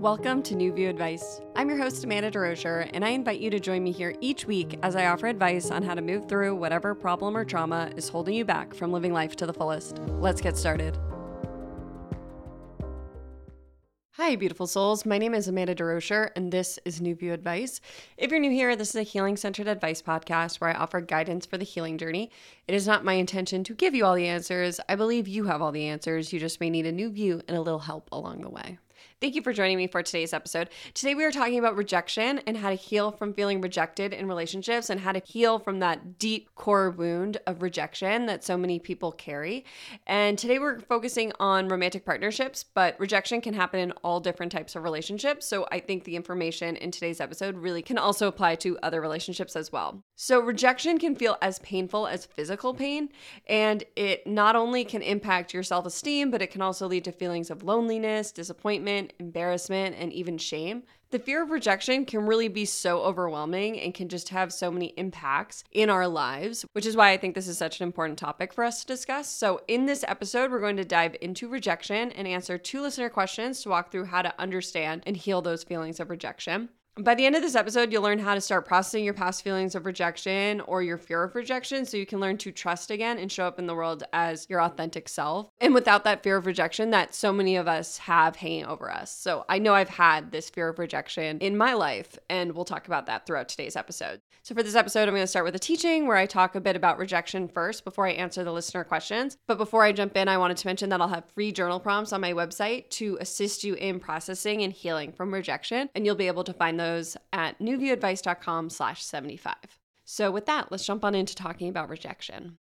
Welcome to New View Advice. I'm your host, Amanda DeRocher, and I invite you to join me here each week as I offer advice on how to move through whatever problem or trauma is holding you back from living life to the fullest. Let's get started. Hi, beautiful souls. My name is Amanda DeRocher, and this is New View Advice. If you're new here, this is a healing centered advice podcast where I offer guidance for the healing journey. It is not my intention to give you all the answers. I believe you have all the answers. You just may need a new view and a little help along the way. Thank you for joining me for today's episode. Today, we are talking about rejection and how to heal from feeling rejected in relationships and how to heal from that deep core wound of rejection that so many people carry. And today, we're focusing on romantic partnerships, but rejection can happen in all different types of relationships. So, I think the information in today's episode really can also apply to other relationships as well. So, rejection can feel as painful as physical pain, and it not only can impact your self esteem, but it can also lead to feelings of loneliness, disappointment embarrassment, and even shame. The fear of rejection can really be so overwhelming and can just have so many impacts in our lives, which is why I think this is such an important topic for us to discuss. So, in this episode, we're going to dive into rejection and answer two listener questions to walk through how to understand and heal those feelings of rejection. By the end of this episode, you'll learn how to start processing your past feelings of rejection or your fear of rejection so you can learn to trust again and show up in the world as your authentic self. And without that fear of rejection that so many of us have hanging over us. So I know I've had this fear of rejection in my life, and we'll talk about that throughout today's episode. So for this episode, I'm going to start with a teaching where I talk a bit about rejection first before I answer the listener questions. But before I jump in, I wanted to mention that I'll have free journal prompts on my website to assist you in processing and healing from rejection, and you'll be able to find those at newviewadvice.com slash 75. So with that, let's jump on into talking about rejection.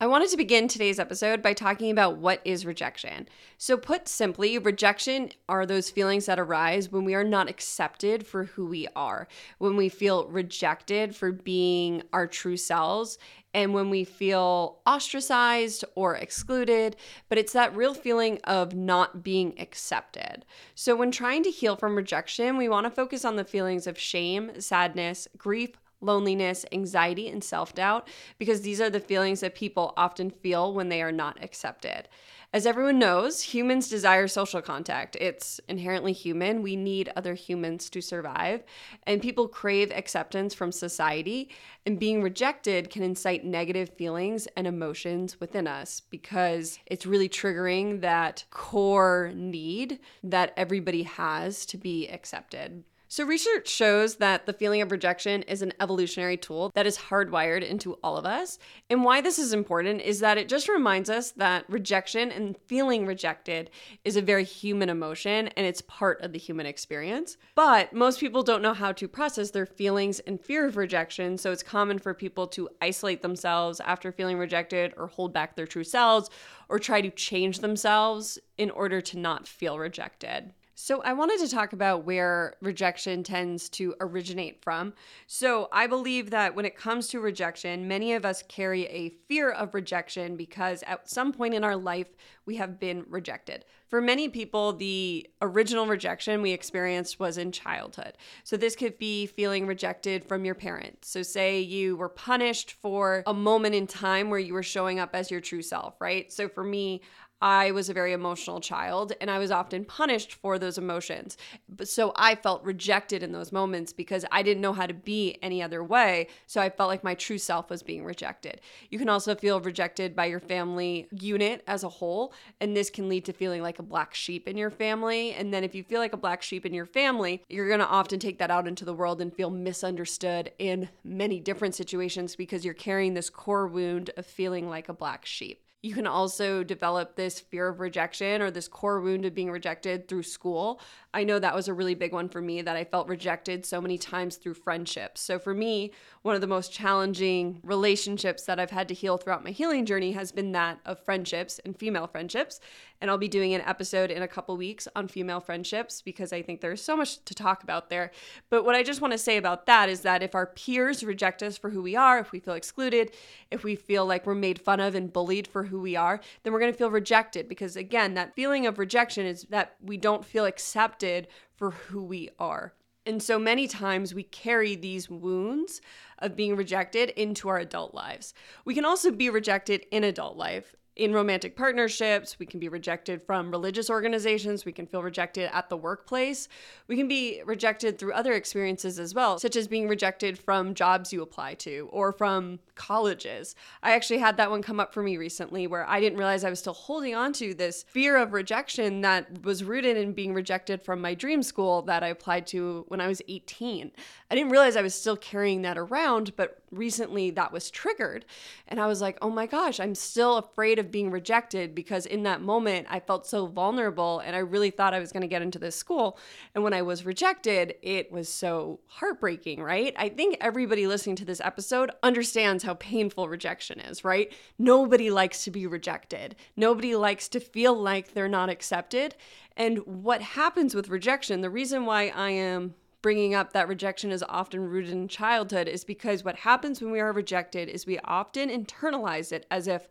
I wanted to begin today's episode by talking about what is rejection. So, put simply, rejection are those feelings that arise when we are not accepted for who we are, when we feel rejected for being our true selves, and when we feel ostracized or excluded, but it's that real feeling of not being accepted. So, when trying to heal from rejection, we want to focus on the feelings of shame, sadness, grief, loneliness, anxiety, and self doubt, because these are the feelings that people often feel when they are not accepted. As everyone knows, humans desire social contact. It's inherently human. We need other humans to survive. And people crave acceptance from society. And being rejected can incite negative feelings and emotions within us because it's really triggering that core need that everybody has to be accepted. So, research shows that the feeling of rejection is an evolutionary tool that is hardwired into all of us. And why this is important is that it just reminds us that rejection and feeling rejected is a very human emotion and it's part of the human experience. But most people don't know how to process their feelings and fear of rejection. So, it's common for people to isolate themselves after feeling rejected or hold back their true selves or try to change themselves in order to not feel rejected. So, I wanted to talk about where rejection tends to originate from. So, I believe that when it comes to rejection, many of us carry a fear of rejection because at some point in our life, we have been rejected. For many people, the original rejection we experienced was in childhood. So, this could be feeling rejected from your parents. So, say you were punished for a moment in time where you were showing up as your true self, right? So, for me, I was a very emotional child and I was often punished for those emotions. So I felt rejected in those moments because I didn't know how to be any other way. So I felt like my true self was being rejected. You can also feel rejected by your family unit as a whole. And this can lead to feeling like a black sheep in your family. And then if you feel like a black sheep in your family, you're going to often take that out into the world and feel misunderstood in many different situations because you're carrying this core wound of feeling like a black sheep. You can also develop this fear of rejection or this core wound of being rejected through school. I know that was a really big one for me that I felt rejected so many times through friendships. So for me, one of the most challenging relationships that I've had to heal throughout my healing journey has been that of friendships and female friendships. And I'll be doing an episode in a couple weeks on female friendships because I think there's so much to talk about there. But what I just want to say about that is that if our peers reject us for who we are, if we feel excluded, if we feel like we're made fun of and bullied for who we are, then we're going to feel rejected because again, that feeling of rejection is that we don't feel accepted accepted for who we are. And so many times we carry these wounds of being rejected into our adult lives. We can also be rejected in adult life. In romantic partnerships, we can be rejected from religious organizations, we can feel rejected at the workplace, we can be rejected through other experiences as well, such as being rejected from jobs you apply to or from colleges. I actually had that one come up for me recently where I didn't realize I was still holding on to this fear of rejection that was rooted in being rejected from my dream school that I applied to when I was 18. I didn't realize I was still carrying that around, but recently that was triggered. And I was like, oh my gosh, I'm still afraid of being rejected because in that moment I felt so vulnerable and I really thought I was going to get into this school. And when I was rejected, it was so heartbreaking, right? I think everybody listening to this episode understands how painful rejection is, right? Nobody likes to be rejected, nobody likes to feel like they're not accepted. And what happens with rejection, the reason why I am bringing up that rejection is often rooted in childhood is because what happens when we are rejected is we often internalize it as if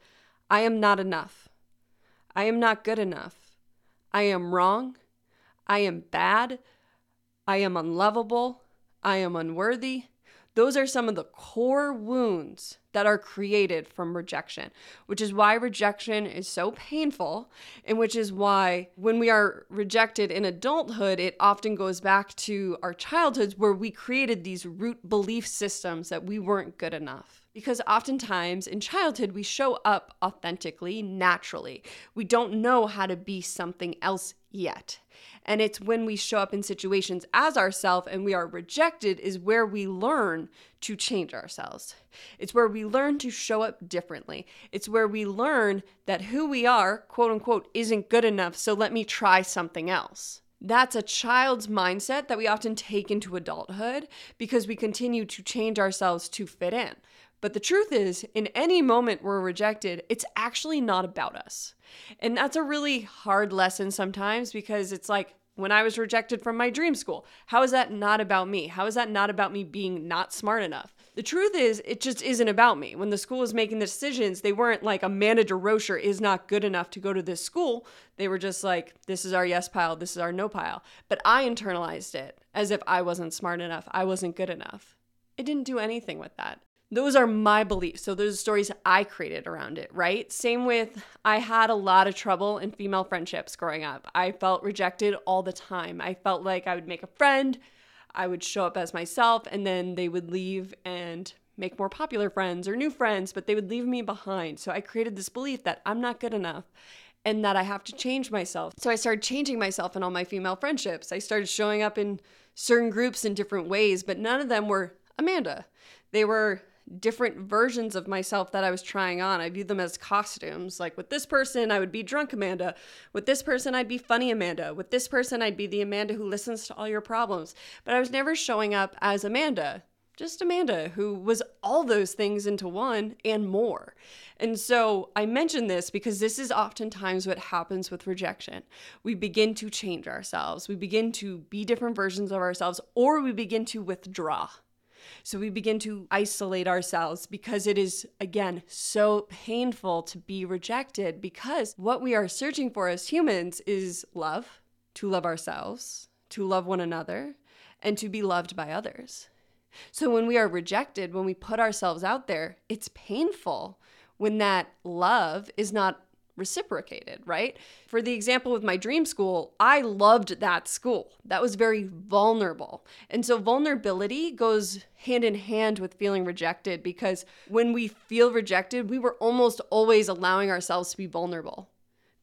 I am not enough. I am not good enough. I am wrong. I am bad. I am unlovable. I am unworthy. Those are some of the core wounds that are created from rejection, which is why rejection is so painful, and which is why when we are rejected in adulthood, it often goes back to our childhoods where we created these root belief systems that we weren't good enough. Because oftentimes in childhood, we show up authentically, naturally. We don't know how to be something else yet. And it's when we show up in situations as ourselves and we are rejected is where we learn to change ourselves. It's where we learn to show up differently. It's where we learn that who we are, quote unquote, isn't good enough, so let me try something else. That's a child's mindset that we often take into adulthood because we continue to change ourselves to fit in. But the truth is, in any moment we're rejected, it's actually not about us. And that's a really hard lesson sometimes because it's like, when I was rejected from my dream school. How is that not about me? How is that not about me being not smart enough? The truth is, it just isn't about me. When the school was making the decisions, they weren't like Amanda DeRocher is not good enough to go to this school. They were just like, this is our yes pile, this is our no pile. But I internalized it as if I wasn't smart enough, I wasn't good enough. It didn't do anything with that. Those are my beliefs. So those are stories I created around it, right? Same with I had a lot of trouble in female friendships growing up. I felt rejected all the time. I felt like I would make a friend, I would show up as myself, and then they would leave and make more popular friends or new friends, but they would leave me behind. So I created this belief that I'm not good enough and that I have to change myself. So I started changing myself in all my female friendships. I started showing up in certain groups in different ways, but none of them were Amanda. They were different versions of myself that I was trying on. I viewed them as costumes. Like with this person, I would be drunk Amanda. With this person, I'd be funny Amanda. With this person, I'd be the Amanda who listens to all your problems. But I was never showing up as Amanda, just Amanda, who was all those things into one and more. And so I mention this because this is oftentimes what happens with rejection. We begin to change ourselves, we begin to be different versions of ourselves, or we begin to withdraw. So we begin to isolate ourselves because it is, again, so painful to be rejected because what we are searching for as humans is love, to love ourselves, to love one another, and to be loved by others. So when we are rejected, when we put ourselves out there, it's painful when that love is not reciprocated, right? For the example with my dream school, I loved that school. That was very vulnerable. And so vulnerability goes hand in hand with feeling rejected because when we feel rejected, we were almost always allowing ourselves to be vulnerable.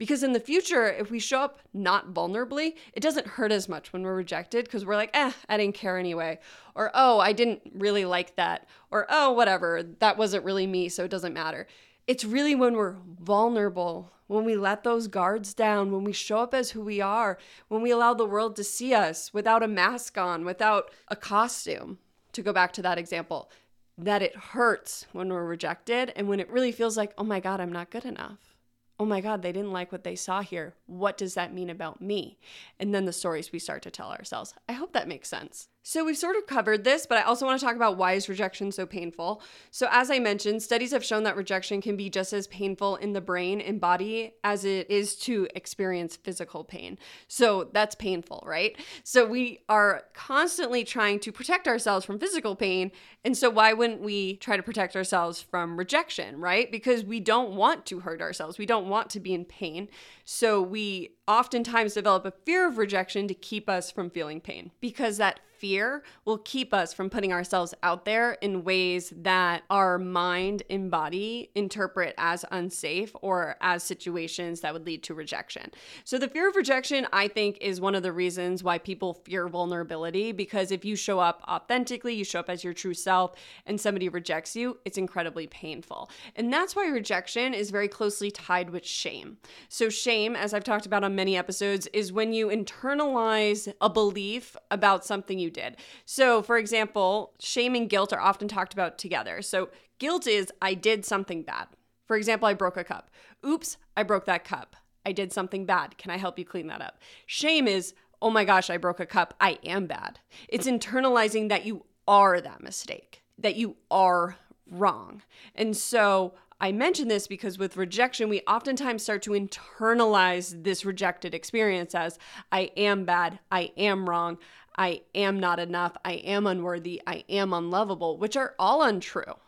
Because in the future, if we show up not vulnerably, it doesn't hurt as much when we're rejected because we're like, eh, I didn't care anyway. Or, oh, I didn't really like that. Or, oh, whatever, that wasn't really me, so it doesn't matter. It's really when we're vulnerable, when we let those guards down, when we show up as who we are, when we allow the world to see us without a mask on, without a costume, to go back to that example, that it hurts when we're rejected and when it really feels like, oh my God, I'm not good enough. Oh my God, they didn't like what they saw here. What does that mean about me? And then the stories we start to tell ourselves. I hope that makes sense. So we've sort of covered this, but I also want to talk about why is rejection so painful. So as I mentioned, studies have shown that rejection can be just as painful in the brain and body as it is to experience physical pain. So that's painful, right? So we are constantly trying to protect ourselves from physical pain, and so why wouldn't we try to protect ourselves from rejection, right? Because we don't want to hurt ourselves. We don't want to be in pain. So we oftentimes develop a fear of rejection to keep us from feeling pain because that fear will keep us from putting ourselves out there in ways that our mind and body interpret as unsafe or as situations that would lead to rejection. So, the fear of rejection, I think, is one of the reasons why people fear vulnerability because if you show up authentically, you show up as your true self, and somebody rejects you, it's incredibly painful. And that's why rejection is very closely tied with shame. So, shame, as I've talked about on many episodes, is when you internalize a belief about something you did. So, for example, shame and guilt are often talked about together. So, guilt is I did something bad. For example, I broke a cup. Oops, I broke that cup. I did something bad. Can I help you clean that up? Shame is, oh my gosh, I broke a cup. I am bad. It's internalizing that you are that mistake, that you are wrong. And so I mention this because with rejection, we oftentimes start to internalize this rejected experience as I am bad, I am wrong, I am not enough, I am unworthy, I am unlovable, which are all untrue,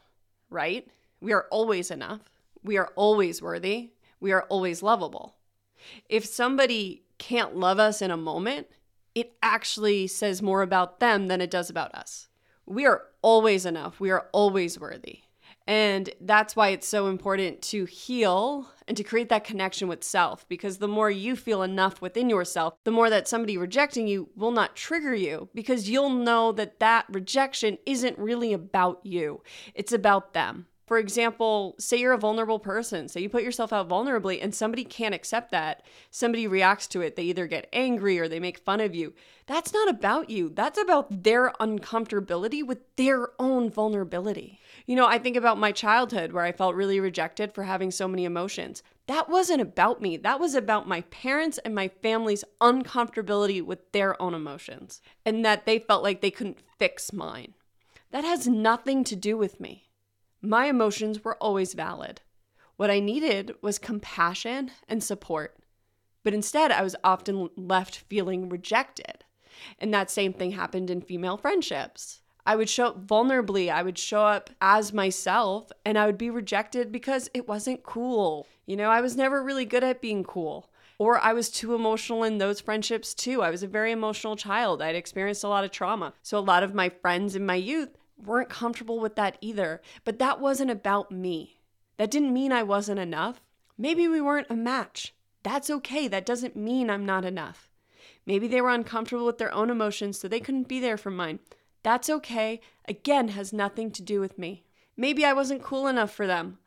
right? We are always enough, we are always worthy, we are always lovable. If somebody can't love us in a moment, it actually says more about them than it does about us. We are always enough, we are always worthy. And that's why it's so important to heal and to create that connection with self because the more you feel enough within yourself, the more that somebody rejecting you will not trigger you because you'll know that that rejection isn't really about you, it's about them. For example, say you're a vulnerable person, say you put yourself out vulnerably and somebody can't accept that. Somebody reacts to it. They either get angry or they make fun of you. That's not about you. That's about their uncomfortability with their own vulnerability. You know, I think about my childhood where I felt really rejected for having so many emotions. That wasn't about me. That was about my parents and my family's uncomfortability with their own emotions and that they felt like they couldn't fix mine. That has nothing to do with me. My emotions were always valid. What I needed was compassion and support. But instead, I was often left feeling rejected. And that same thing happened in female friendships. I would show up vulnerably, I would show up as myself, and I would be rejected because it wasn't cool. You know, I was never really good at being cool. Or I was too emotional in those friendships too. I was a very emotional child. I'd experienced a lot of trauma. So a lot of my friends in my youth weren't comfortable with that either. But that wasn't about me. That didn't mean I wasn't enough. Maybe we weren't a match. That's okay. That doesn't mean I'm not enough. Maybe they were uncomfortable with their own emotions, so they couldn't be there for mine. That's okay. Again, has nothing to do with me. Maybe I wasn't cool enough for them.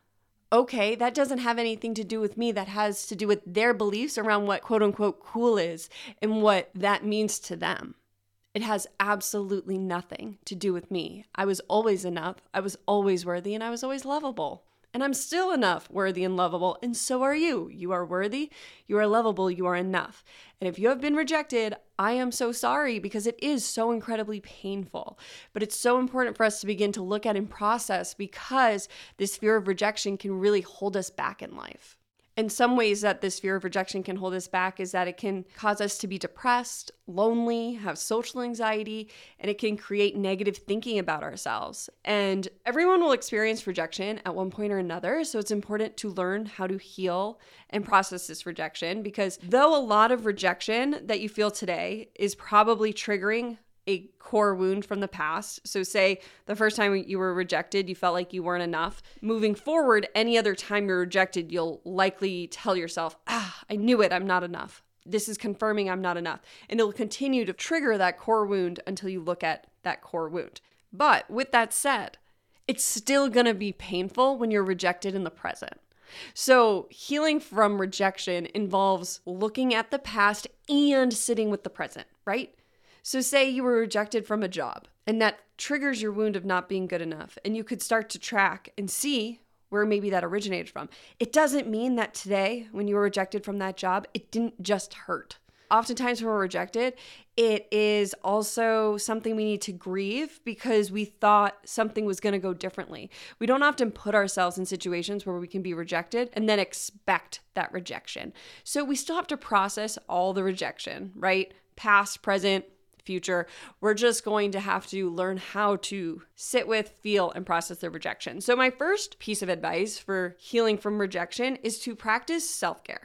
Okay, that doesn't have anything to do with me. That has to do with their beliefs around what quote unquote cool is and what that means to them. It has absolutely nothing to do with me. I was always enough, I was always worthy, and I was always lovable. And I'm still enough, worthy and lovable, and so are you. You are worthy, you are lovable, you are enough. And if you have been rejected, I am so sorry because it is so incredibly painful. But it's so important for us to begin to look at and process because this fear of rejection can really hold us back in life. In some ways, that this fear of rejection can hold us back is that it can cause us to be depressed, lonely, have social anxiety, and it can create negative thinking about ourselves. And everyone will experience rejection at one point or another. So it's important to learn how to heal and process this rejection because though a lot of rejection that you feel today is probably triggering a core wound from the past. So, say the first time you were rejected, you felt like you weren't enough. Moving forward, any other time you're rejected, you'll likely tell yourself, ah, I knew it, I'm not enough. This is confirming I'm not enough. And it'll continue to trigger that core wound until you look at that core wound. But with that said, it's still gonna be painful when you're rejected in the present. So, healing from rejection involves looking at the past and sitting with the present, right? So, say you were rejected from a job, and that triggers your wound of not being good enough, and you could start to track and see where maybe that originated from. It doesn't mean that today, when you were rejected from that job, it didn't just hurt. oftentimes when we're rejected, it is also something we need to grieve because we thought something was going to go differently. We don't often put ourselves in situations where we can be rejected and then expect that rejection. So we still have to process all the rejection, right? Past, present, future. We're just going to have to learn how to sit with, feel, and process the rejection. So, my first piece of advice for healing from rejection is to practice self care.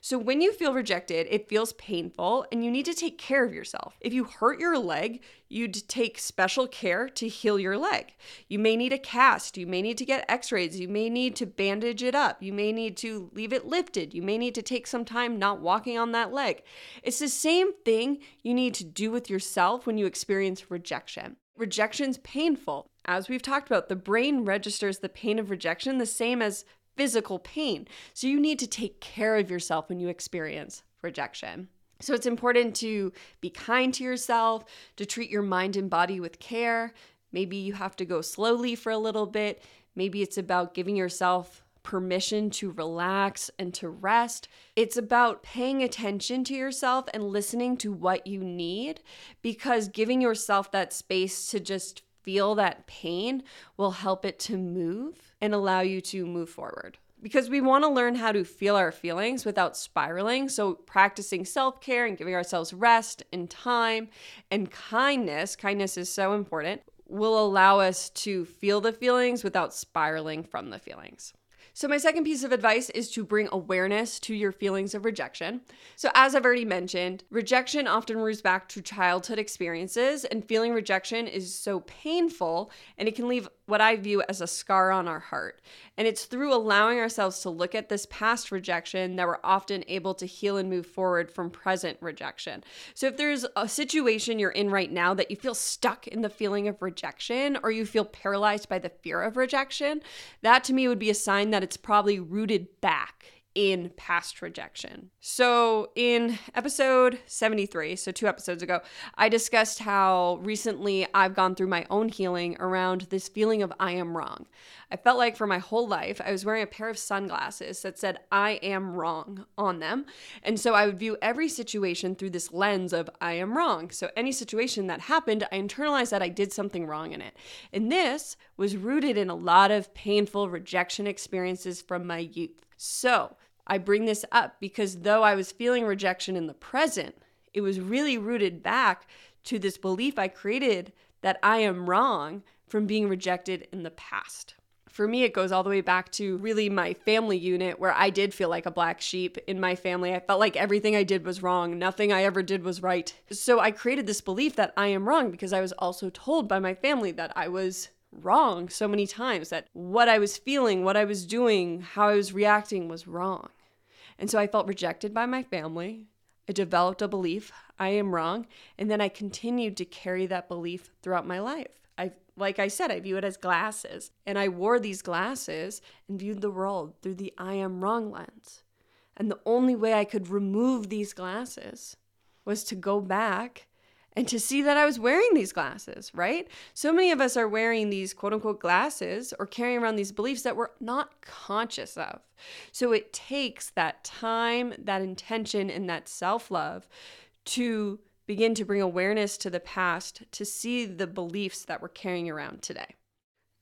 So, when you feel rejected, it feels painful and you need to take care of yourself. If you hurt your leg, you'd take special care to heal your leg. You may need a cast, you may need to get x rays, you may need to bandage it up, you may need to leave it lifted, you may need to take some time not walking on that leg. It's the same thing you need to do with yourself when you experience rejection. Rejection's painful. As we've talked about, the brain registers the pain of rejection the same as physical pain. So you need to take care of yourself when you experience rejection. So it's important to be kind to yourself, to treat your mind and body with care. Maybe you have to go slowly for a little bit. Maybe it's about giving yourself permission to relax and to rest. It's about paying attention to yourself and listening to what you need because giving yourself that space to just feel that pain will help it to move and allow you to move forward. Because we want to learn how to feel our feelings without spiraling. So, practicing self care and giving ourselves rest and time and kindness, kindness is so important, will allow us to feel the feelings without spiraling from the feelings. So, my second piece of advice is to bring awareness to your feelings of rejection. So, as I've already mentioned, rejection often roots back to childhood experiences, and feeling rejection is so painful and it can leave what I view as a scar on our heart. And it's through allowing ourselves to look at this past rejection that we're often able to heal and move forward from present rejection. So if there's a situation you're in right now that you feel stuck in the feeling of rejection or you feel paralyzed by the fear of rejection, that to me would be a sign that it's probably rooted back in past rejection. So, in episode 73, so two episodes ago, I discussed how recently I've gone through my own healing around this feeling of I am wrong. I felt like for my whole life, I was wearing a pair of sunglasses that said I am wrong on them. And so I would view every situation through this lens of I am wrong. So, any situation that happened, I internalized that I did something wrong in it. And this was rooted in a lot of painful rejection experiences from my youth. So, I bring this up because though I was feeling rejection in the present, it was really rooted back to this belief I created that I am wrong from being rejected in the past. For me, it goes all the way back to really my family unit where I did feel like a black sheep in my family. I felt like everything I did was wrong, nothing I ever did was right. So I created this belief that I am wrong because I was also told by my family that I was wrong so many times that what I was feeling, what I was doing, how I was reacting was wrong. And so I felt rejected by my family. I developed a belief I am wrong, and then I continued to carry that belief throughout my life. I like I said, I view it as glasses, and I wore these glasses and viewed the world through the I am wrong lens. And the only way I could remove these glasses was to go back and to see that I was wearing these glasses, right? So many of us are wearing these quote unquote glasses or carrying around these beliefs that we're not conscious of. So it takes that time, that intention, and that self love to begin to bring awareness to the past to see the beliefs that we're carrying around today.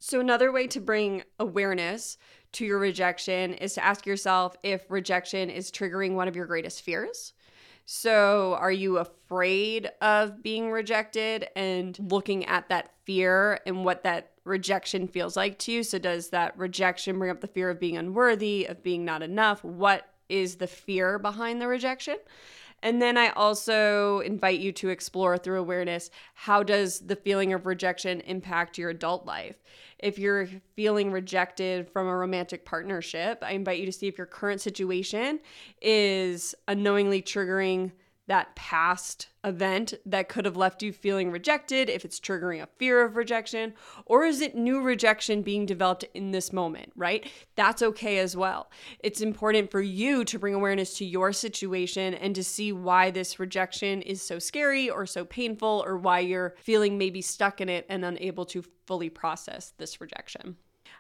So, another way to bring awareness to your rejection is to ask yourself if rejection is triggering one of your greatest fears. So, are you afraid of being rejected and looking at that fear and what that rejection feels like to you? So, does that rejection bring up the fear of being unworthy, of being not enough? What is the fear behind the rejection? And then I also invite you to explore through awareness how does the feeling of rejection impact your adult life? If you're feeling rejected from a romantic partnership, I invite you to see if your current situation is unknowingly triggering that past event that could have left you feeling rejected, if it's triggering a fear of rejection, or is it new rejection being developed in this moment, right? That's okay as well. It's important for you to bring awareness to your situation and to see why this rejection is so scary or so painful, or why you're feeling maybe stuck in it and unable to fully process this rejection.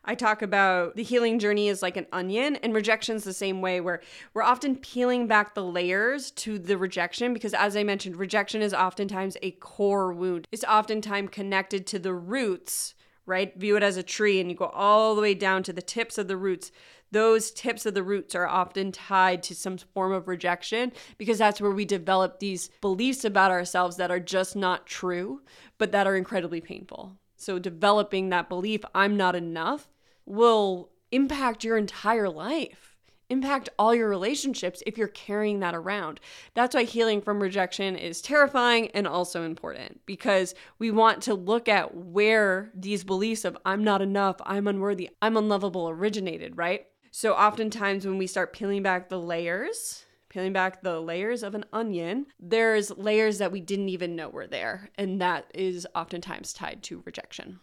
I talk about the healing journey is like an onion, and rejection's the same way, where we're often peeling back the layers to the rejection because, as I mentioned, rejection is oftentimes a core wound. It's oftentimes connected to the roots, right? View it as a tree, and you go all the way down to the tips of the roots. Those tips of the roots are often tied to some form of rejection because that's where we develop these beliefs about ourselves that are just not true, but that are incredibly painful. So, developing that belief, I'm not enough, will impact your entire life, impact all your relationships if you're carrying that around. That's why healing from rejection is terrifying and also important because we want to look at where these beliefs of I'm not enough, I'm unworthy, I'm unlovable originated, right? So, oftentimes when we start peeling back the layers, peeling back the layers of an onion, there's layers that we didn't even know were there. And that is oftentimes tied to rejection.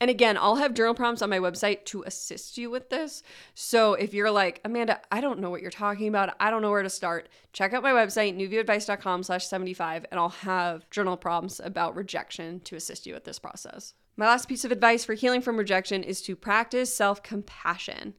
And again, I'll have journal prompts on my website to assist you with this. So if you're like, Amanda, I don't know what you're talking about. I don't know where to start. Check out my website, newviewadvice.com slash 75, and I'll have journal prompts about rejection to assist you with this process. My last piece of advice for healing from rejection is to practice self-compassion.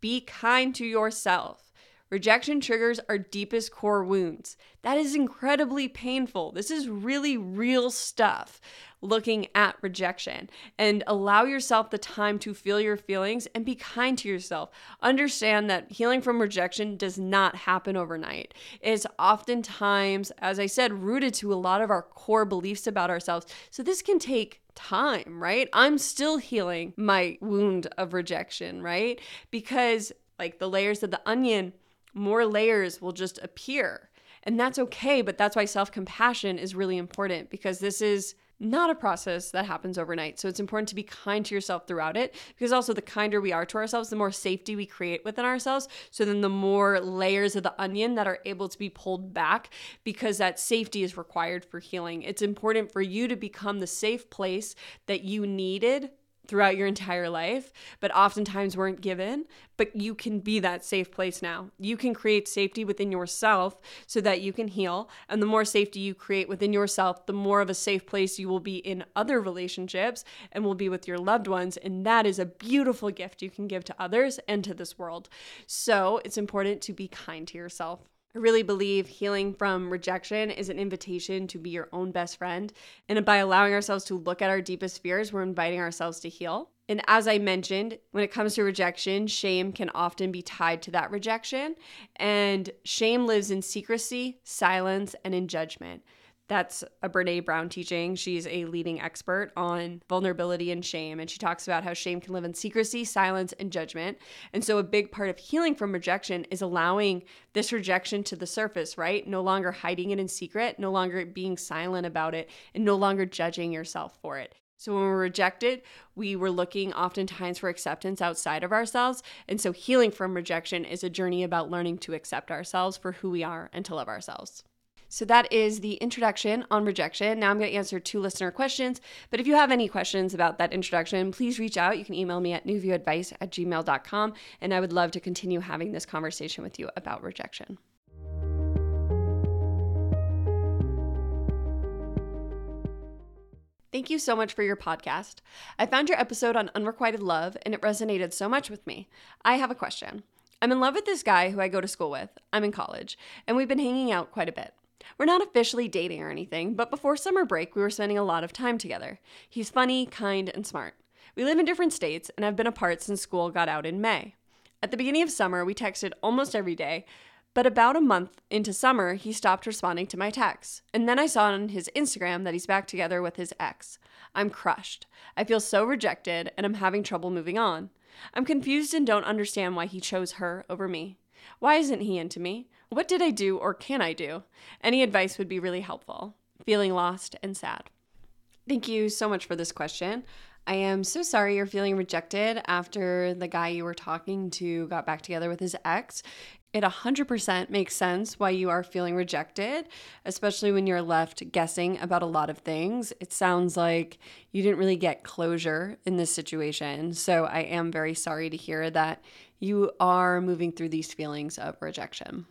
Be kind to yourself. Rejection triggers our deepest core wounds. That is incredibly painful. This is really real stuff looking at rejection and allow yourself the time to feel your feelings and be kind to yourself. Understand that healing from rejection does not happen overnight. It's oftentimes, as I said, rooted to a lot of our core beliefs about ourselves. So this can take time, right? I'm still healing my wound of rejection, right? Because like the layers of the onion more layers will just appear. And that's okay, but that's why self compassion is really important because this is not a process that happens overnight. So it's important to be kind to yourself throughout it because also the kinder we are to ourselves, the more safety we create within ourselves. So then the more layers of the onion that are able to be pulled back because that safety is required for healing. It's important for you to become the safe place that you needed throughout your entire life, but oftentimes weren't given. But you can be that safe place now. You can create safety within yourself so that you can heal. And the more safety you create within yourself, the more of a safe place you will be in other relationships and will be with your loved ones. And that is a beautiful gift you can give to others and to this world. So it's important to be kind to yourself. I really believe healing from rejection is an invitation to be your own best friend. And by allowing ourselves to look at our deepest fears, we're inviting ourselves to heal. And as I mentioned, when it comes to rejection, shame can often be tied to that rejection. And shame lives in secrecy, silence, and in judgment. That's a Brene Brown teaching. She's a leading expert on vulnerability and shame. And she talks about how shame can live in secrecy, silence, and judgment. And so, a big part of healing from rejection is allowing this rejection to the surface, right? No longer hiding it in secret, no longer being silent about it, and no longer judging yourself for it. So, when we're rejected, we were looking oftentimes for acceptance outside of ourselves. And so, healing from rejection is a journey about learning to accept ourselves for who we are and to love ourselves. So that is the introduction on rejection. Now I'm going to answer two listener questions. But if you have any questions about that introduction, please reach out. You can email me at newviewadvice at gmail.com. And I would love to continue having this conversation with you about rejection. Thank you so much for your podcast. I found your episode on unrequited love and it resonated so much with me. I have a question. I'm in love with this guy who I go to school with. I'm in college, and we've been hanging out quite a bit. We're not officially dating or anything, but before summer break, we were spending a lot of time together. He's funny, kind, and smart. We live in different states and have been apart since school got out in May. At the beginning of summer, we texted almost every day, but about a month into summer, he stopped responding to my texts. And then I saw on his Instagram that he's back together with his ex. I'm crushed. I feel so rejected, and I'm having trouble moving on. I'm confused and don't understand why he chose her over me. Why isn't he into me? What did I do or can I do? Any advice would be really helpful. Feeling lost and sad. Thank you so much for this question. I am so sorry you're feeling rejected after the guy you were talking to got back together with his ex. It 100% makes sense why you are feeling rejected, especially when you're left guessing about a lot of things. It sounds like you didn't really get closure in this situation. So I am very sorry to hear that you are moving through these feelings of rejection.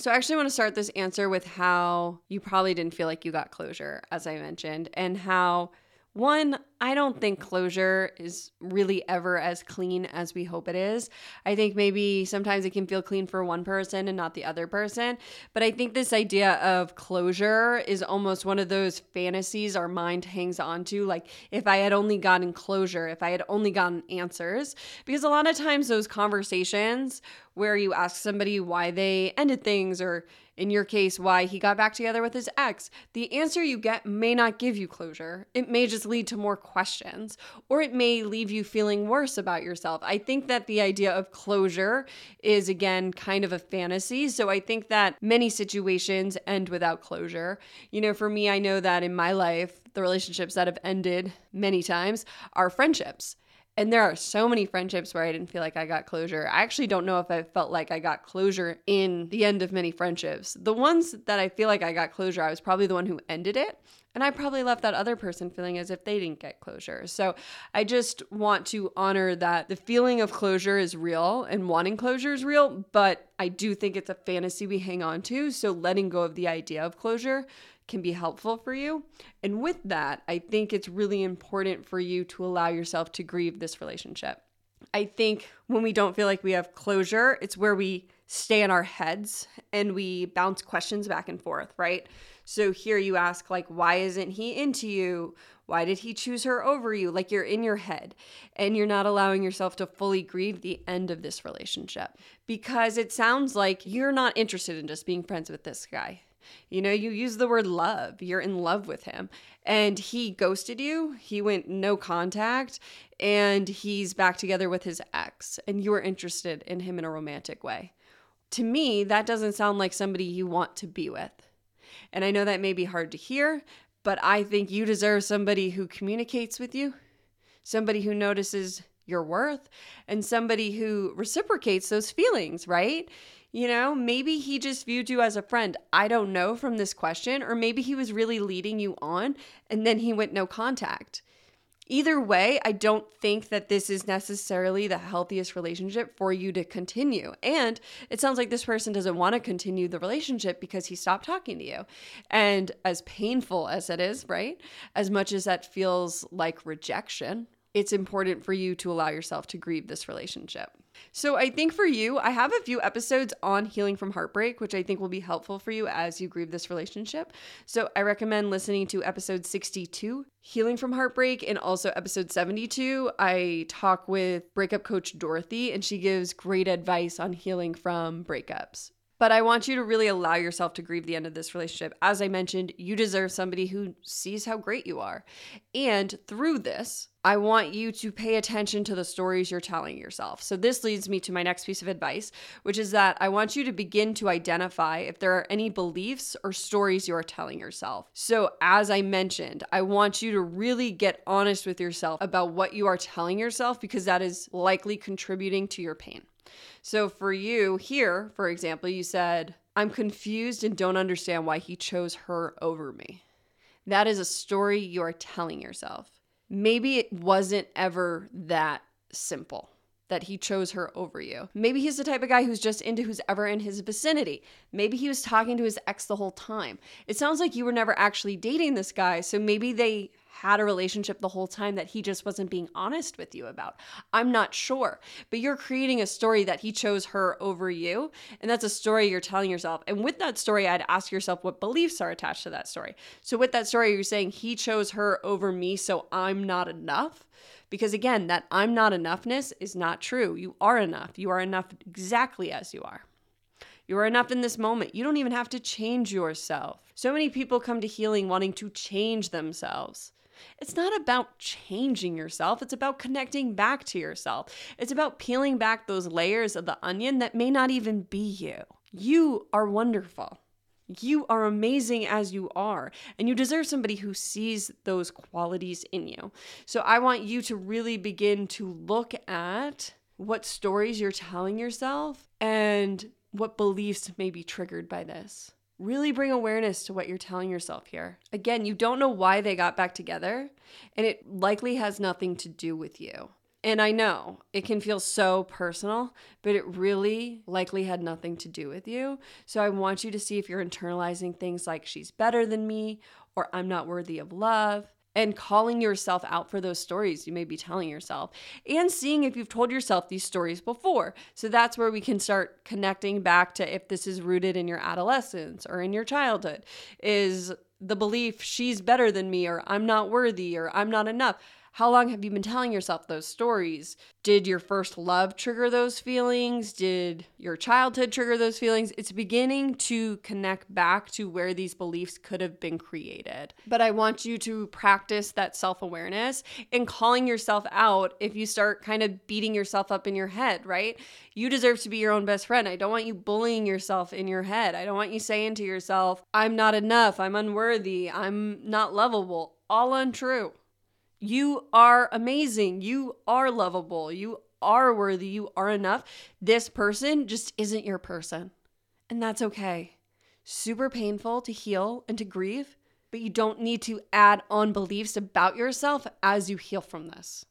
So, I actually want to start this answer with how you probably didn't feel like you got closure, as I mentioned, and how one, I don't think closure is really ever as clean as we hope it is. I think maybe sometimes it can feel clean for one person and not the other person. But I think this idea of closure is almost one of those fantasies our mind hangs on to. Like, if I had only gotten closure, if I had only gotten answers. Because a lot of times those conversations where you ask somebody why they ended things or in your case, why he got back together with his ex, the answer you get may not give you closure. It may just lead to more questions, or it may leave you feeling worse about yourself. I think that the idea of closure is, again, kind of a fantasy. So I think that many situations end without closure. You know, for me, I know that in my life, the relationships that have ended many times are friendships. And there are so many friendships where I didn't feel like I got closure. I actually don't know if I felt like I got closure in the end of many friendships. The ones that I feel like I got closure, I was probably the one who ended it. And I probably left that other person feeling as if they didn't get closure. So I just want to honor that the feeling of closure is real and wanting closure is real, but I do think it's a fantasy we hang on to. So letting go of the idea of closure can be helpful for you. And with that, I think it's really important for you to allow yourself to grieve this relationship. I think when we don't feel like we have closure, it's where we stay in our heads and we bounce questions back and forth, right? So here you ask, like, why isn't he into you? Why did he choose her over you? Like you're in your head and you're not allowing yourself to fully grieve the end of this relationship because it sounds like you're not interested in just being friends with this guy. You know, you use the word love. You're in love with him. And he ghosted you. He went no contact and he's back together with his ex and you're interested in him in a romantic way. To me, that doesn't sound like somebody you want to be with. And I know that may be hard to hear, but I think you deserve somebody who communicates with you, somebody who notices your worth, and somebody who reciprocates those feelings, right? You know, maybe he just viewed you as a friend. I don't know from this question. Or maybe he was really leading you on and then he went no contact. Either way, I don't think that this is necessarily the healthiest relationship for you to continue. And it sounds like this person doesn't want to continue the relationship because he stopped talking to you. And as painful as it is, right? As much as that feels like rejection, it's important for you to allow yourself to grieve this relationship. So, I think for you, I have a few episodes on healing from heartbreak, which I think will be helpful for you as you grieve this relationship. So, I recommend listening to episode 62, Healing from Heartbreak, and also episode 72. I talk with breakup coach Dorothy, and she gives great advice on healing from breakups. But I want you to really allow yourself to grieve the end of this relationship. As I mentioned, you deserve somebody who sees how great you are. And through this, I want you to pay attention to the stories you're telling yourself. So, this leads me to my next piece of advice, which is that I want you to begin to identify if there are any beliefs or stories you are telling yourself. So, as I mentioned, I want you to really get honest with yourself about what you are telling yourself because that is likely contributing to your pain. So for you here, for example, you said, I'm confused and don't understand why he chose her over me. That is a story you are telling yourself. Maybe it wasn't ever that simple that he chose her over you. Maybe he's the type of guy who's just into who's ever in his vicinity. Maybe he was talking to his ex the whole time. It sounds like you were never actually dating this guy, so maybe they had a relationship the whole time that he just wasn't being honest with you about. I'm not sure. But you're creating a story that he chose her over you. And that's a story you're telling yourself. And with that story, I'd ask yourself what beliefs are attached to that story. So with that story, you're saying he chose her over me, so I'm not enough. Because again, that I'm not enoughness is not true. You are enough. You are enough exactly as you are. You are enough in this moment. You don't even have to change yourself. So many people come to healing wanting to change themselves. It's not about changing yourself, it's about connecting back to yourself. It's about peeling back those layers of the onion that may not even be you. You are wonderful. You are amazing as you are, and you deserve somebody who sees those qualities in you. So, I want you to really begin to look at what stories you're telling yourself and what beliefs may be triggered by this really bring awareness to what you're telling yourself here. Again, you don't know why they got back together, and it likely has nothing to do with you. And I know it can feel so personal, but it really likely had nothing to do with you. So I want you to see if you're internalizing things like she's better than me or I'm not worthy of love. And calling yourself out for those stories you may be telling yourself and seeing if you've told yourself these stories before. So that's where we can start connecting back to if this is rooted in your adolescence or in your childhood is the belief she's better than me or I'm not worthy or I'm not enough. How long have you been telling yourself those stories? Did your first love trigger those feelings? Did your childhood trigger those feelings? It's beginning to connect back to where these beliefs could have been created. But I want you to practice that self awareness and calling yourself out if you start kind of beating yourself up in your head, right? You deserve to be your own best friend. I don't want you bullying yourself in your head. I don't want you saying to yourself, I'm not enough, I'm unworthy, I'm not lovable. All untrue. You are amazing. You are lovable. You are worthy. You are enough. This person just isn't your person. And that's okay. Super painful to heal and to grieve, but you don't need to add on beliefs about yourself as you heal from this.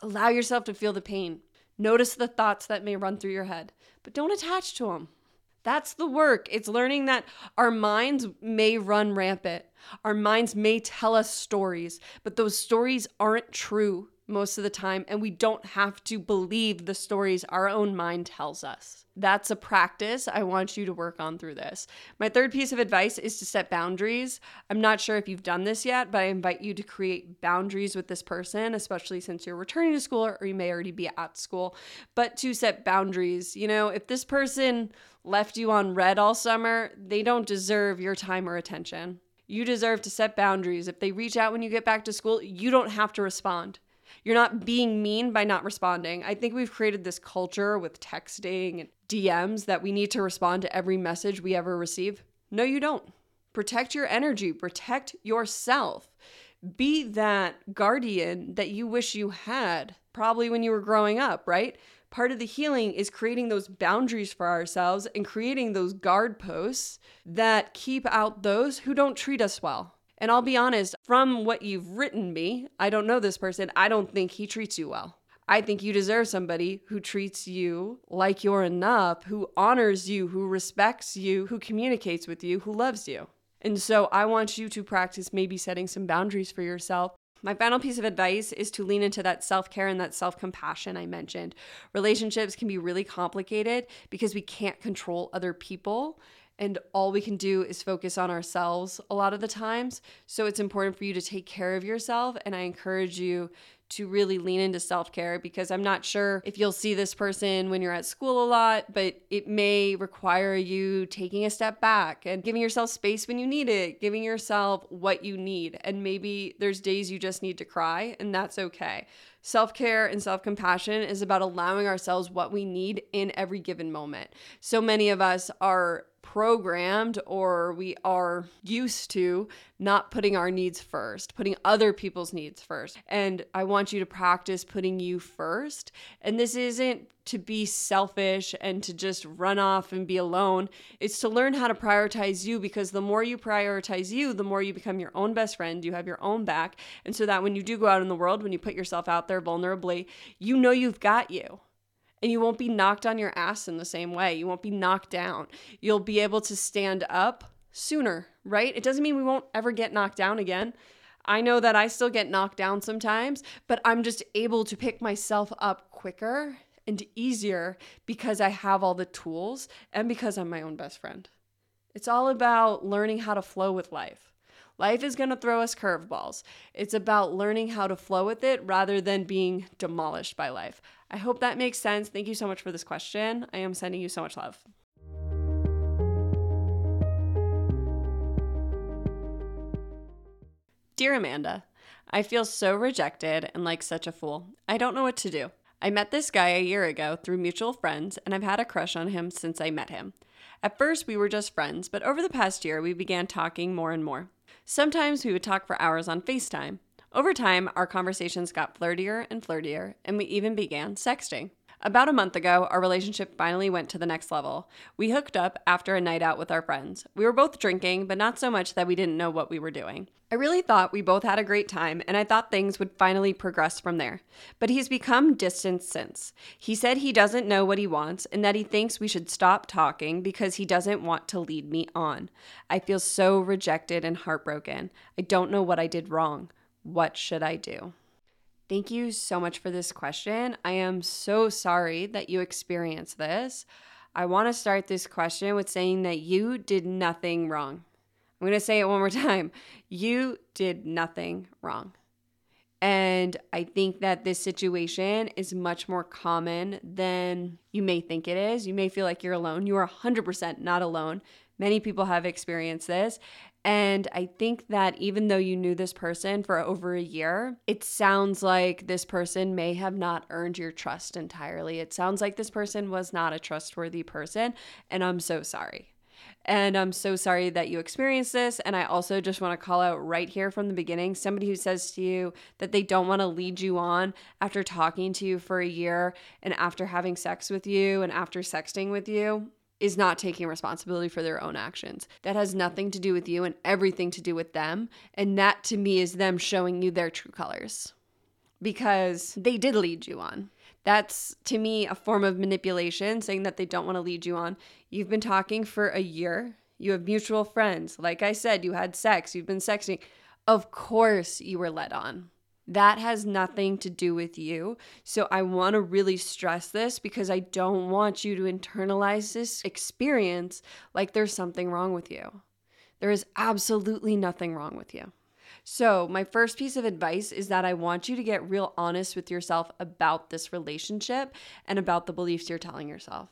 Allow yourself to feel the pain. Notice the thoughts that may run through your head, but don't attach to them. That's the work. It's learning that our minds may run rampant. Our minds may tell us stories, but those stories aren't true most of the time, and we don't have to believe the stories our own mind tells us. That's a practice I want you to work on through this. My third piece of advice is to set boundaries. I'm not sure if you've done this yet, but I invite you to create boundaries with this person, especially since you're returning to school or you may already be at school. But to set boundaries, you know, if this person left you on read all summer, they don't deserve your time or attention. You deserve to set boundaries. If they reach out when you get back to school, you don't have to respond. You're not being mean by not responding. I think we've created this culture with texting and DMs that we need to respond to every message we ever receive. No, you don't. Protect your energy, protect yourself. Be that guardian that you wish you had, probably when you were growing up, right? Part of the healing is creating those boundaries for ourselves and creating those guard posts that keep out those who don't treat us well. And I'll be honest, from what you've written me, I don't know this person. I don't think he treats you well. I think you deserve somebody who treats you like you're enough, who honors you, who respects you, who communicates with you, who loves you. And so I want you to practice maybe setting some boundaries for yourself. My final piece of advice is to lean into that self care and that self compassion I mentioned. Relationships can be really complicated because we can't control other people and all we can do is focus on ourselves a lot of the times. So it's important for you to take care of yourself. And I encourage you to really lean into self care because I'm not sure if you'll see this person when you're at school a lot, but it may require you taking a step back and giving yourself space when you need it, giving yourself what you need. And maybe there's days you just need to cry, and that's okay. Self care and self compassion is about allowing ourselves what we need in every given moment. So many of us are programmed or we are used to not putting our needs first, putting other people's needs first. And I want you to practice putting you first. And this isn't to be selfish and to just run off and be alone. It's to learn how to prioritize you because the more you prioritize you, the more you become your own best friend. You have your own back. And so that when you do go out in the world, when you put yourself out there vulnerably, you know you've got you and you won't be knocked on your ass in the same way. You won't be knocked down. You'll be able to stand up sooner, right? It doesn't mean we won't ever get knocked down again. I know that I still get knocked down sometimes, but I'm just able to pick myself up quicker and easier because I have all the tools and because I'm my own best friend. It's all about learning how to flow with life. Life is going to throw us curveballs. It's about learning how to flow with it rather than being demolished by life. I hope that makes sense. Thank you so much for this question. I am sending you so much love. Dear Amanda, I feel so rejected and like such a fool. I don't know what to do. I met this guy a year ago through mutual friends, and I've had a crush on him since I met him. At first, we were just friends, but over the past year, we began talking more and more. Sometimes we would talk for hours on FaceTime. Over time, our conversations got flirtier and flirtier, and we even began sexting. About a month ago, our relationship finally went to the next level. We hooked up after a night out with our friends. We were both drinking, but not so much that we didn't know what we were doing. I really thought we both had a great time, and I thought things would finally progress from there. But he's become distant since. He said he doesn't know what he wants and that he thinks we should stop talking because he doesn't want to lead me on. I feel so rejected and heartbroken. I don't know what I did wrong. What should I do? Thank you so much for this question. I am so sorry that you experienced this. I want to start this question with saying that you did nothing wrong. I'm going to say it one more time. You did nothing wrong. And I think that this situation is much more common than you may think it is. You may feel like you're alone. You are 100% not alone. Many people have experienced this. And I think that even though you knew this person for over a year, it sounds like this person may have not earned your trust entirely. It sounds like this person was not a trustworthy person. And I'm so sorry. And I'm so sorry that you experienced this. And I also just want to call out right here from the beginning somebody who says to you that they don't want to lead you on after talking to you for a year and after having sex with you and after sexting with you is not taking responsibility for their own actions. That has nothing to do with you and everything to do with them. And that to me is them showing you their true colors because they did lead you on. That's to me a form of manipulation, saying that they don't want to lead you on. You've been talking for a year. You have mutual friends. Like I said, you had sex, you've been sexting. Of course, you were led on. That has nothing to do with you. So I want to really stress this because I don't want you to internalize this experience like there's something wrong with you. There is absolutely nothing wrong with you. So, my first piece of advice is that I want you to get real honest with yourself about this relationship and about the beliefs you're telling yourself.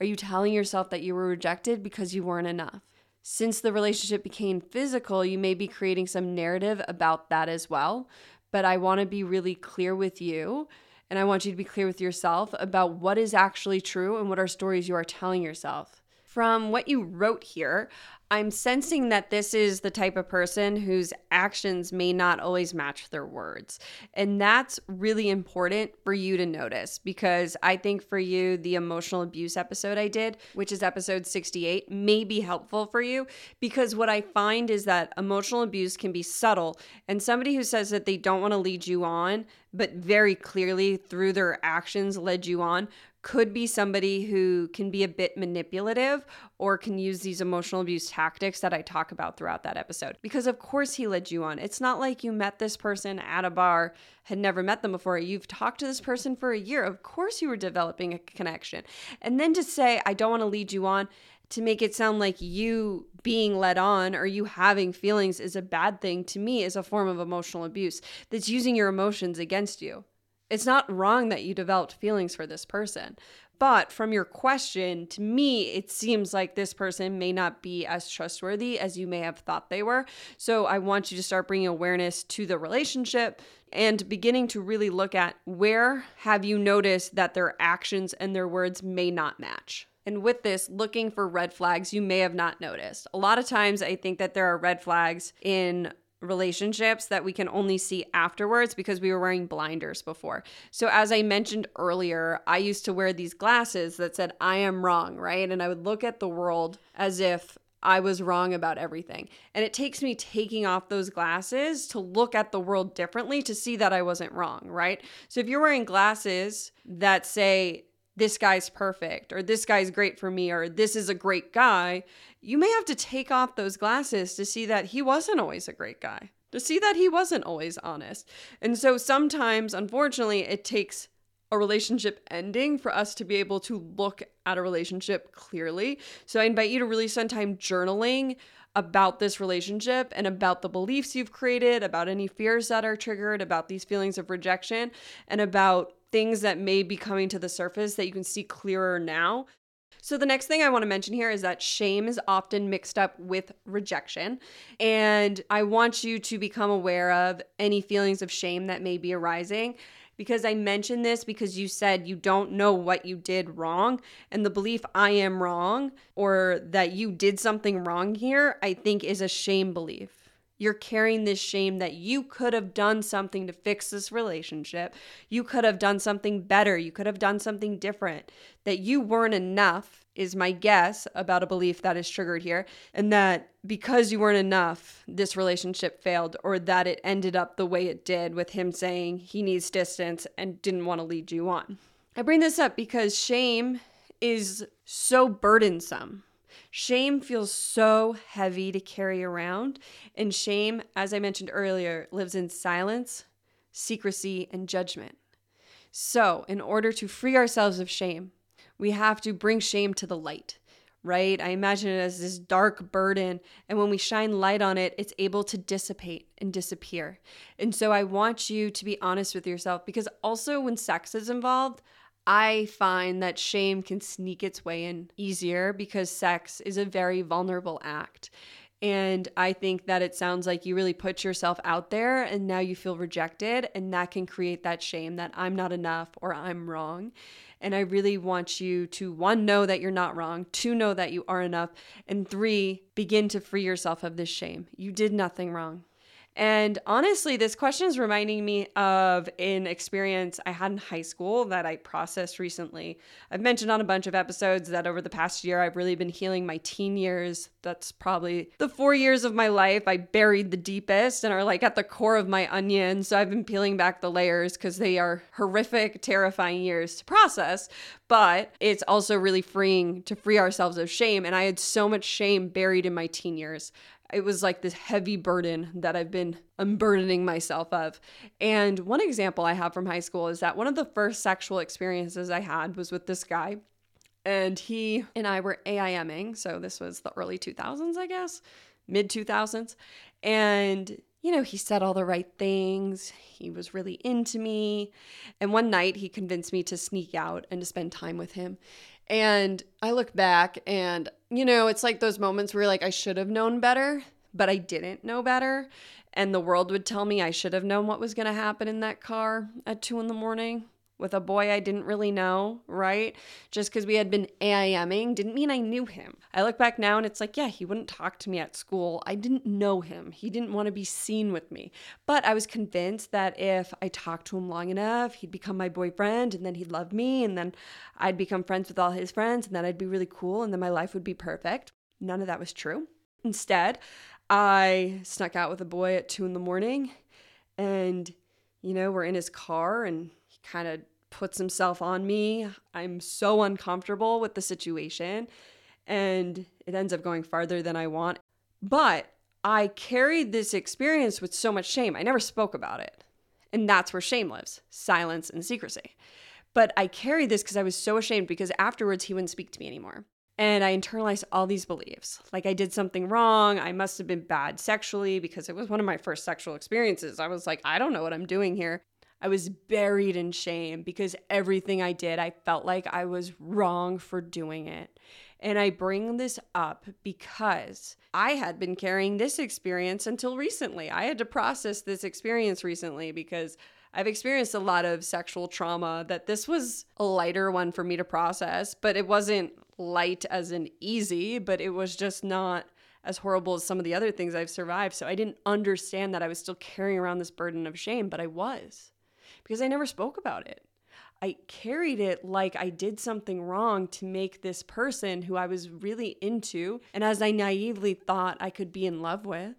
Are you telling yourself that you were rejected because you weren't enough? Since the relationship became physical, you may be creating some narrative about that as well. But I want to be really clear with you and I want you to be clear with yourself about what is actually true and what are stories you are telling yourself. From what you wrote here, I'm sensing that this is the type of person whose actions may not always match their words. And that's really important for you to notice because I think for you, the emotional abuse episode I did, which is episode 68, may be helpful for you because what I find is that emotional abuse can be subtle. And somebody who says that they don't want to lead you on, but very clearly through their actions led you on could be somebody who can be a bit manipulative or can use these emotional abuse tactics that I talk about throughout that episode. Because, of course, he led you on. It's not like you met this person at a bar, had never met them before. You've talked to this person for a year. Of course, you were developing a connection. And then to say, I don't want to lead you on, to make it sound like you being led on or you having feelings is a bad thing to me is a form of emotional abuse that's using your emotions against you. It's not wrong that you developed feelings for this person. But from your question, to me, it seems like this person may not be as trustworthy as you may have thought they were. So I want you to start bringing awareness to the relationship and beginning to really look at where have you noticed that their actions and their words may not match. And with this, looking for red flags you may have not noticed. A lot of times, I think that there are red flags in relationships that we can only see afterwards because we were wearing blinders before. So, as I mentioned earlier, I used to wear these glasses that said, I am wrong, right? And I would look at the world as if I was wrong about everything. And it takes me taking off those glasses to look at the world differently to see that I wasn't wrong, right? So, if you're wearing glasses that say, this guy's perfect or this guy's great for me or this is a great guy, you may have to take off those glasses to see that he wasn't always a great guy, to see that he wasn't always honest. And so sometimes, unfortunately, it takes a relationship ending for us to be able to look at a relationship clearly. So I invite you to really spend time journaling about this relationship and about the beliefs you've created, about any fears that are triggered, about these feelings of rejection, and about things that may be coming to the surface that you can see clearer now. So, the next thing I want to mention here is that shame is often mixed up with rejection. And I want you to become aware of any feelings of shame that may be arising because I mentioned this because you said you don't know what you did wrong. And the belief I am wrong or that you did something wrong here, I think is a shame belief. You're carrying this shame that you could have done something to fix this relationship. You could have done something better. You could have done something different. That you weren't enough is my guess about a belief that is triggered here. And that because you weren't enough, this relationship failed, or that it ended up the way it did with him saying he needs distance and didn't want to lead you on. I bring this up because shame is so burdensome Shame feels so heavy to carry around, and shame, as I mentioned earlier, lives in silence, secrecy, and judgment. So, in order to free ourselves of shame, we have to bring shame to the light right? I imagine it as this dark burden. And when we shine light on it, it's able to dissipate and disappear. And so I want you to be honest with yourself because also when sex is involved, I find that shame can sneak its way in easier because sex is a very vulnerable act. And I think that it sounds like you really put yourself out there and now you feel rejected, and that can create that shame that I'm not enough or I'm wrong. And I really want you to one, know that you're not wrong, two, know that you are enough, and three, begin to free yourself of this shame. You did nothing wrong. And honestly, this question is reminding me of an experience I had in high school that I processed recently. I've mentioned on a bunch of episodes that over the past year, I've really been healing my teen years. That's probably the four years of my life I buried the deepest and are like at the core of my onion. So I've been peeling back the layers because they are horrific, terrifying years to process. But it's also really freeing to free ourselves of shame. And I had so much shame buried in my teen years it was like this heavy burden that I've been unburdening myself of. And one example I have from high school is that one of the first sexual experiences I had was with this guy. And he and I were AIMing. So this was the early 2000s, I guess, mid 2000s. And, you know, he said all the right things. He was really into me. And one night he convinced me to sneak out and to spend time with him. And I look back and, you know, it's like those moments where like, I should have known better, but I didn't know better. And the world would tell me I should have known what was going to happen in that car at two in the morning with a boy I didn't really know, right? Just because we had been AIMing didn't mean I knew him. I look back now and it's like, yeah, he wouldn't talk to me at school. I didn't know him. He didn't want to be seen with me. But I was convinced that if I talked to him long enough, he'd become my boyfriend and then he'd love me and then I'd become friends with all his friends and then I'd be really cool and then my life would be perfect. None of that was true. Instead, I snuck out with a boy at two in the morning and, you know, we're in his car and kind of puts himself on me. I'm so uncomfortable with the situation and it ends up going farther than I want. But I carried this experience with so much shame. I never spoke about it. And that's where shame lives silence and secrecy. But I carried this because I was so ashamed because afterwards he wouldn't speak to me anymore. And I internalized all these beliefs. Like I did something wrong. I must have been bad sexually because it was one of my first sexual experiences. I was like, I don't know what I'm doing here. I was buried in shame because everything I did, I felt like I was wrong for doing it. And I bring this up because I had been carrying this experience until recently. I had to process this experience recently because I've experienced a lot of sexual trauma that this was a lighter one for me to process, but it wasn't light as in easy, but it was just not as horrible as some of the other things I've survived. So I didn't understand that I was still carrying around this burden of shame, but I was because I never spoke about it. I carried it like I did something wrong to make this person who I was really into, and as I naively thought I could be in love with,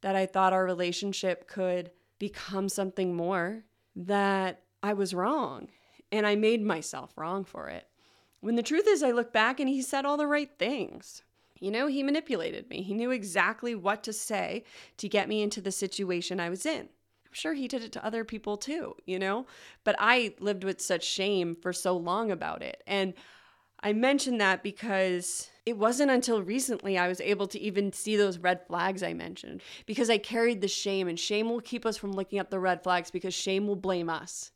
that I thought our relationship could become something more, that I was wrong. And I made myself wrong for it. When the truth is, I look back and he said all the right things. You know, he manipulated me. He knew exactly what to say to get me into the situation I was in. I'm sure he did it to other people too, you know? But I lived with such shame for so long about it. And I mention that because it wasn't until recently I was able to even see those red flags I mentioned because I carried the shame, and shame will keep us from looking at the red flags because shame will blame us.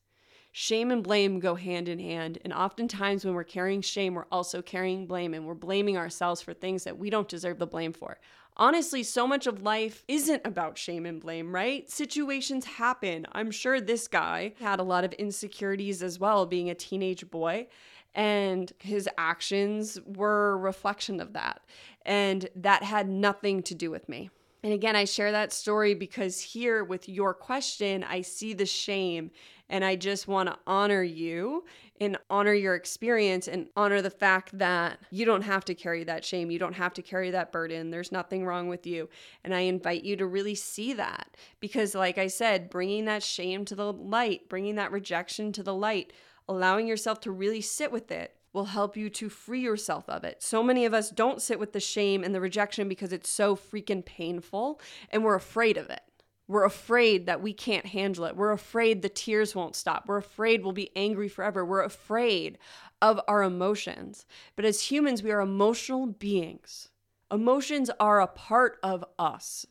Shame and blame go hand in hand. And oftentimes, when we're carrying shame, we're also carrying blame and we're blaming ourselves for things that we don't deserve the blame for honestly, so much of life isn't about shame and blame, right? Situations happen. I'm sure this guy had a lot of insecurities as well, being a teenage boy. And his actions were a reflection of that. And that had nothing to do with me. And again, I share that story because here with your question, I see the shame and I just want to honor you and honor your experience and honor the fact that you don't have to carry that shame. You don't have to carry that burden. There's nothing wrong with you. And I invite you to really see that because, like I said, bringing that shame to the light, bringing that rejection to the light, allowing yourself to really sit with it will help you to free yourself of it. So many of us don't sit with the shame and the rejection because it's so freaking painful and we're afraid of it. We're afraid that we can't handle it. We're afraid the tears won't stop. We're afraid we'll be angry forever. We're afraid of our emotions. But as humans, we are emotional beings. Emotions are a part of us,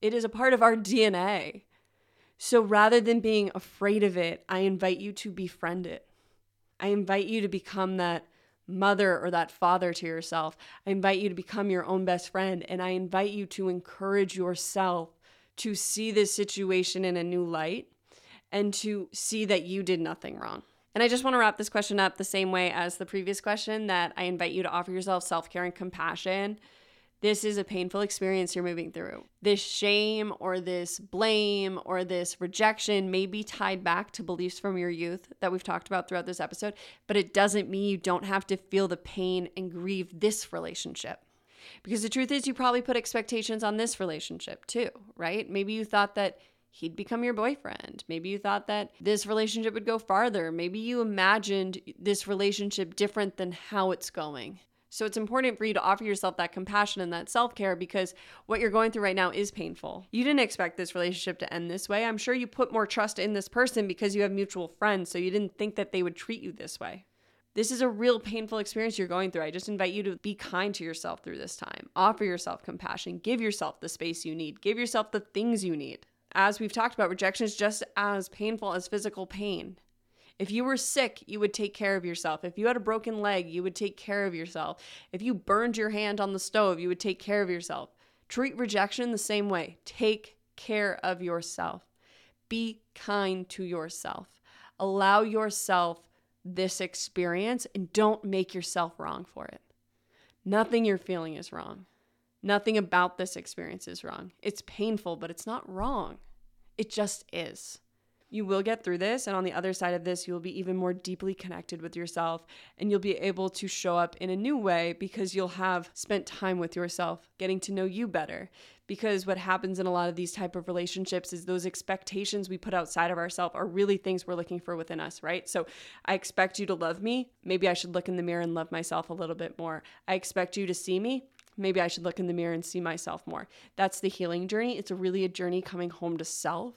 it is a part of our DNA. So rather than being afraid of it, I invite you to befriend it. I invite you to become that mother or that father to yourself. I invite you to become your own best friend. And I invite you to encourage yourself to see this situation in a new light and to see that you did nothing wrong. And I just want to wrap this question up the same way as the previous question that I invite you to offer yourself self care and compassion. This is a painful experience you're moving through. This shame or this blame or this rejection may be tied back to beliefs from your youth that we've talked about throughout this episode, but it doesn't mean you don't have to feel the pain and grieve this relationship. Because the truth is, you probably put expectations on this relationship too, right? Maybe you thought that he'd become your boyfriend. Maybe you thought that this relationship would go farther. Maybe you imagined this relationship different than how it's going. So it's important for you to offer yourself that compassion and that self care because what you're going through right now is painful. You didn't expect this relationship to end this way. I'm sure you put more trust in this person because you have mutual friends, so you didn't think that they would treat you this way. This is a real painful experience you're going through. I just invite you to be kind to yourself through this time. Offer yourself compassion. Give yourself the space you need. Give yourself the things you need. As we've talked about, rejection is just as painful as physical pain. If you were sick, you would take care of yourself. If you had a broken leg, you would take care of yourself. If you burned your hand on the stove, you would take care of yourself. Treat rejection the same way. Take care of yourself. Be kind to yourself. Allow yourself this experience and don't make yourself wrong for it. Nothing you're feeling is wrong. Nothing about this experience is wrong. It's painful, but it's not wrong. It just is. You will get through this, and on the other side of this, you will be even more deeply connected with yourself, and you'll be able to show up in a new way because you'll have spent time with yourself, getting to know you better. Because what happens in a lot of these type of relationships is those expectations we put outside of ourselves are really things we're looking for within us, right? So I expect you to love me. Maybe I should look in the mirror and love myself a little bit more. I expect you to see me maybe I should look in the mirror and see myself more. That's the healing journey. It's really a journey coming home to self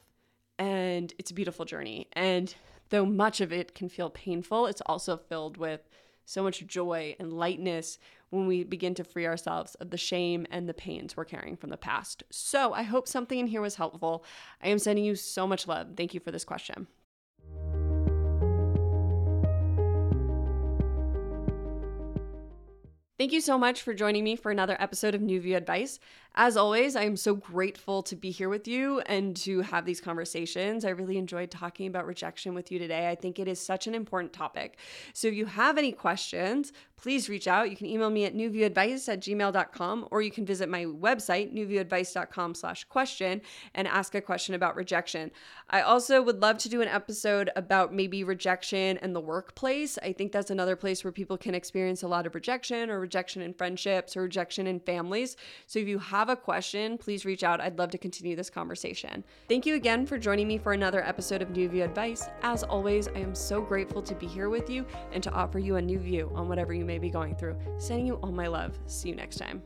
and it's a beautiful journey. And though much of it can feel painful, it's also filled with so much joy and lightness when we begin to free ourselves of the shame and the pains we're carrying from the past. So, I hope something in here was helpful. I am sending you so much love. Thank you for this question. Thank you so much for joining me for another episode of New View Advice. As always, I am so grateful to be here with you and to have these conversations. I really enjoyed talking about rejection with you today. I think it is such an important topic. So if you have any questions, please reach out. You can email me at newviewadvice at gmail.com or you can visit my website, newviewadvice.com slash question and ask a question about rejection. I also would love to do an episode about maybe rejection in the workplace. I think that's another place where people can experience a lot of rejection or rejection in friendships or rejection in families. So if you have a question, please reach out. I'd love to continue this conversation. Thank you again for joining me for another episode of New View Advice. As always, I am so grateful to be here with you and to offer you a new view on whatever you may be going through. Sending you all my love. See you next time.